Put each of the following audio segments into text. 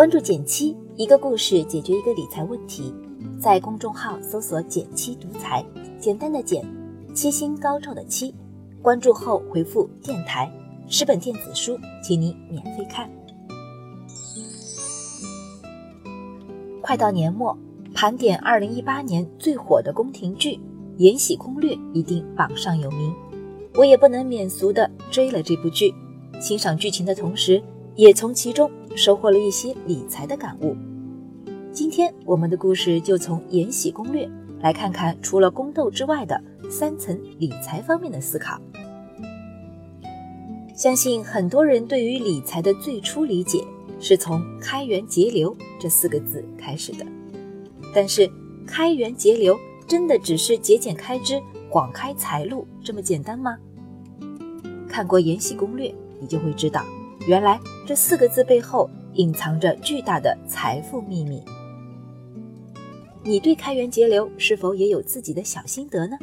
关注减七，一个故事解决一个理财问题。在公众号搜索“减七独裁，简单的减，七星高照的七。关注后回复“电台”，十本电子书，请你免费看。快到年末，盘点二零一八年最火的宫廷剧《延禧攻略》一定榜上有名。我也不能免俗的追了这部剧，欣赏剧情的同时，也从其中收获了一些理财的感悟。今天我们的故事就从《延禧攻略》来看看除了宫斗之外的三层理财方面的思考。相信很多人对于理财的最初理解是从“开源节流”这四个字开始的，但是“开源节流”真的只是节俭开支？广开财路这么简单吗？看过《延禧攻略》，你就会知道，原来这四个字背后隐藏着巨大的财富秘密。你对开源节流是否也有自己的小心得呢？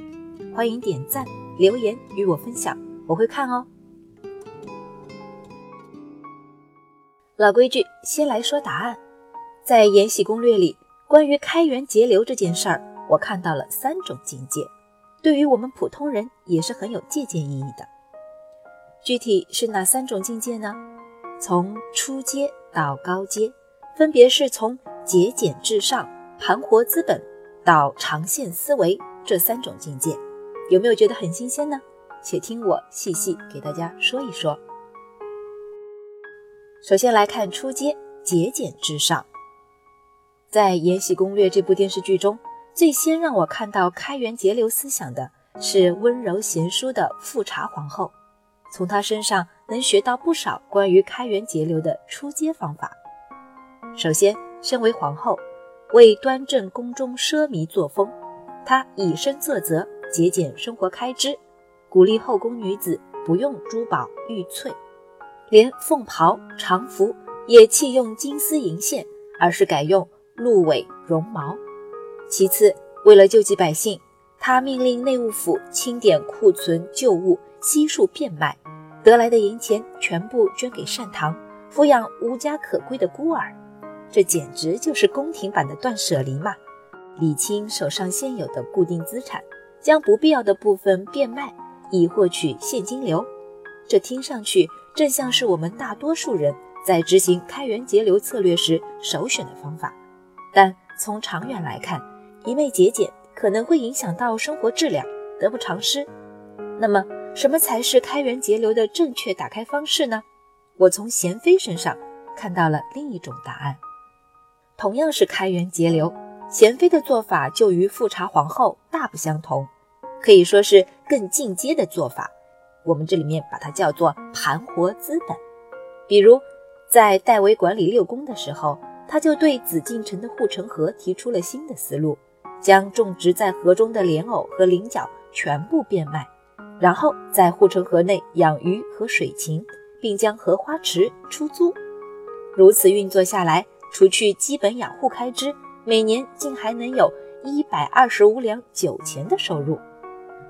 欢迎点赞留言与我分享，我会看哦。老规矩，先来说答案。在《延禧攻略》里，关于开源节流这件事儿，我看到了三种境界。对于我们普通人也是很有借鉴意义的。具体是哪三种境界呢？从初阶到高阶，分别是从节俭至上、盘活资本到长线思维这三种境界。有没有觉得很新鲜呢？且听我细细给大家说一说。首先来看初阶，节俭至上。在《延禧攻略》这部电视剧中。最先让我看到开源节流思想的是温柔贤淑的富察皇后，从她身上能学到不少关于开源节流的出街方法。首先，身为皇后，为端正宫中奢靡作风，她以身作则，节俭生活开支，鼓励后宫女子不用珠宝玉翠，连凤袍长服也弃用金丝银线，而是改用鹿尾绒毛。其次，为了救济百姓，她命令内务府清点库存旧物，悉数变卖，得来的银钱全部捐给善堂，抚养无家可归的孤儿。这简直就是宫廷版的断舍离嘛！理清手上现有的固定资产，将不必要的部分变卖，以获取现金流。这听上去正像是我们大多数人在执行开源节流策略时首选的方法，但从长远来看，一味节俭可能会影响到生活质量，得不偿失。那么，什么才是开源节流的正确打开方式呢？我从贤妃身上看到了另一种答案。同样是开源节流，贤妃的做法就与富察皇后大不相同，可以说是更进阶的做法。我们这里面把它叫做盘活资本。比如，在代为管理六宫的时候，他就对紫禁城的护城河提出了新的思路。将种植在河中的莲藕和菱角全部变卖，然后在护城河内养鱼和水禽，并将荷花池出租。如此运作下来，除去基本养护开支，每年竟还能有一百二十五两酒钱的收入。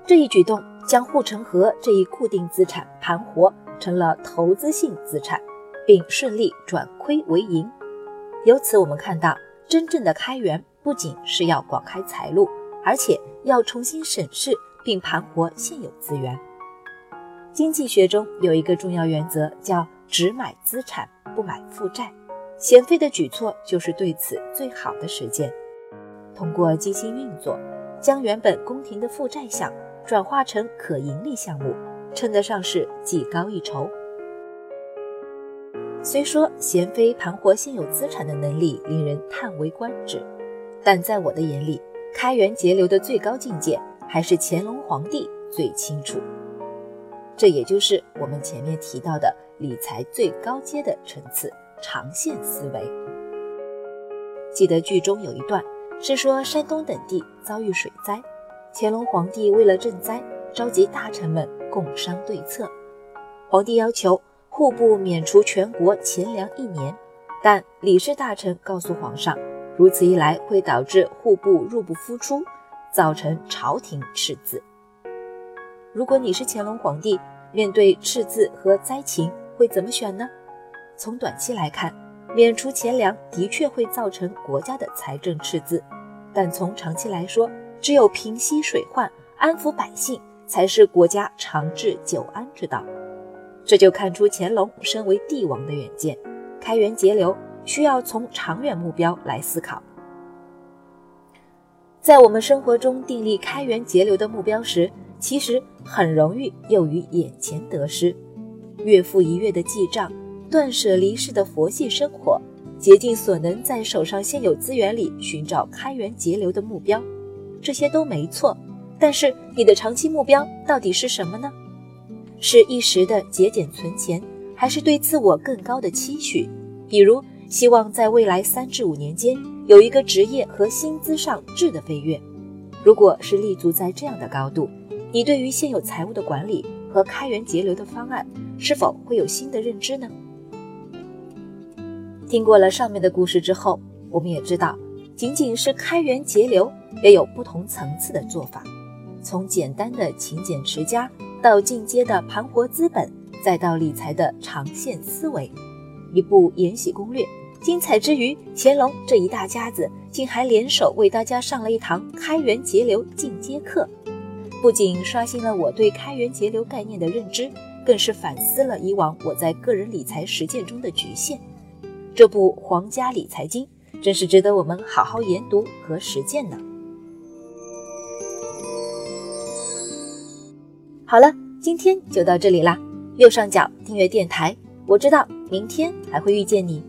这一举动将护城河这一固定资产盘活成了投资性资产，并顺利转亏为盈。由此，我们看到真正的开源。不仅是要广开财路，而且要重新审视并盘活现有资源。经济学中有一个重要原则，叫只买资产不买负债。贤妃的举措就是对此最好的实践。通过精心运作，将原本宫廷的负债项转化成可盈利项目，称得上是技高一筹。虽说贤妃盘活现有资产的能力令人叹为观止。但在我的眼里，开源节流的最高境界还是乾隆皇帝最清楚。这也就是我们前面提到的理财最高阶的层次——长线思维。记得剧中有一段是说山东等地遭遇水灾，乾隆皇帝为了赈灾，召集大臣们共商对策。皇帝要求户部免除全国钱粮一年，但李氏大臣告诉皇上。如此一来，会导致户部入不敷出，造成朝廷赤字。如果你是乾隆皇帝，面对赤字和灾情，会怎么选呢？从短期来看，免除钱粮的确会造成国家的财政赤字，但从长期来说，只有平息水患、安抚百姓，才是国家长治久安之道。这就看出乾隆身为帝王的远见，开源节流需要从长远目标来思考。在我们生活中订立开源节流的目标时，其实很容易囿于眼前得失，月复一月的记账，断舍离式的佛系生活，竭尽所能在手上现有资源里寻找开源节流的目标，这些都没错。但是你的长期目标到底是什么呢？是一时的节俭存钱，还是对自我更高的期许？比如希望在未来三至五年间有一个职业和薪资上质的飞跃。如果是立足在这样的高度，你对于现有财务的管理和开源节流的方案是否会有新的认知呢？听过了上面的故事之后，我们也知道，仅仅是开源节流也有不同层次的做法，从简单的勤俭持家，到进阶的盘活资本，再到理财的长线思维。一部《延禧攻略》，精彩之余，乾隆这一大家子竟还联手为大家上了一堂开源节流进阶课。不仅刷新了我对开源节流概念的认知，更是反思了以往我在个人理财实践中的局限。这部《皇家理财经》真是值得我们好好研读和实践呢。好了，今天就到这里啦。右上角订阅电台，我知道明天还会遇见你。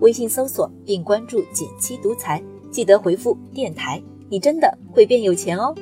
微信搜索并关注“减七独裁，记得回复“电台”，你真的会变有钱哦。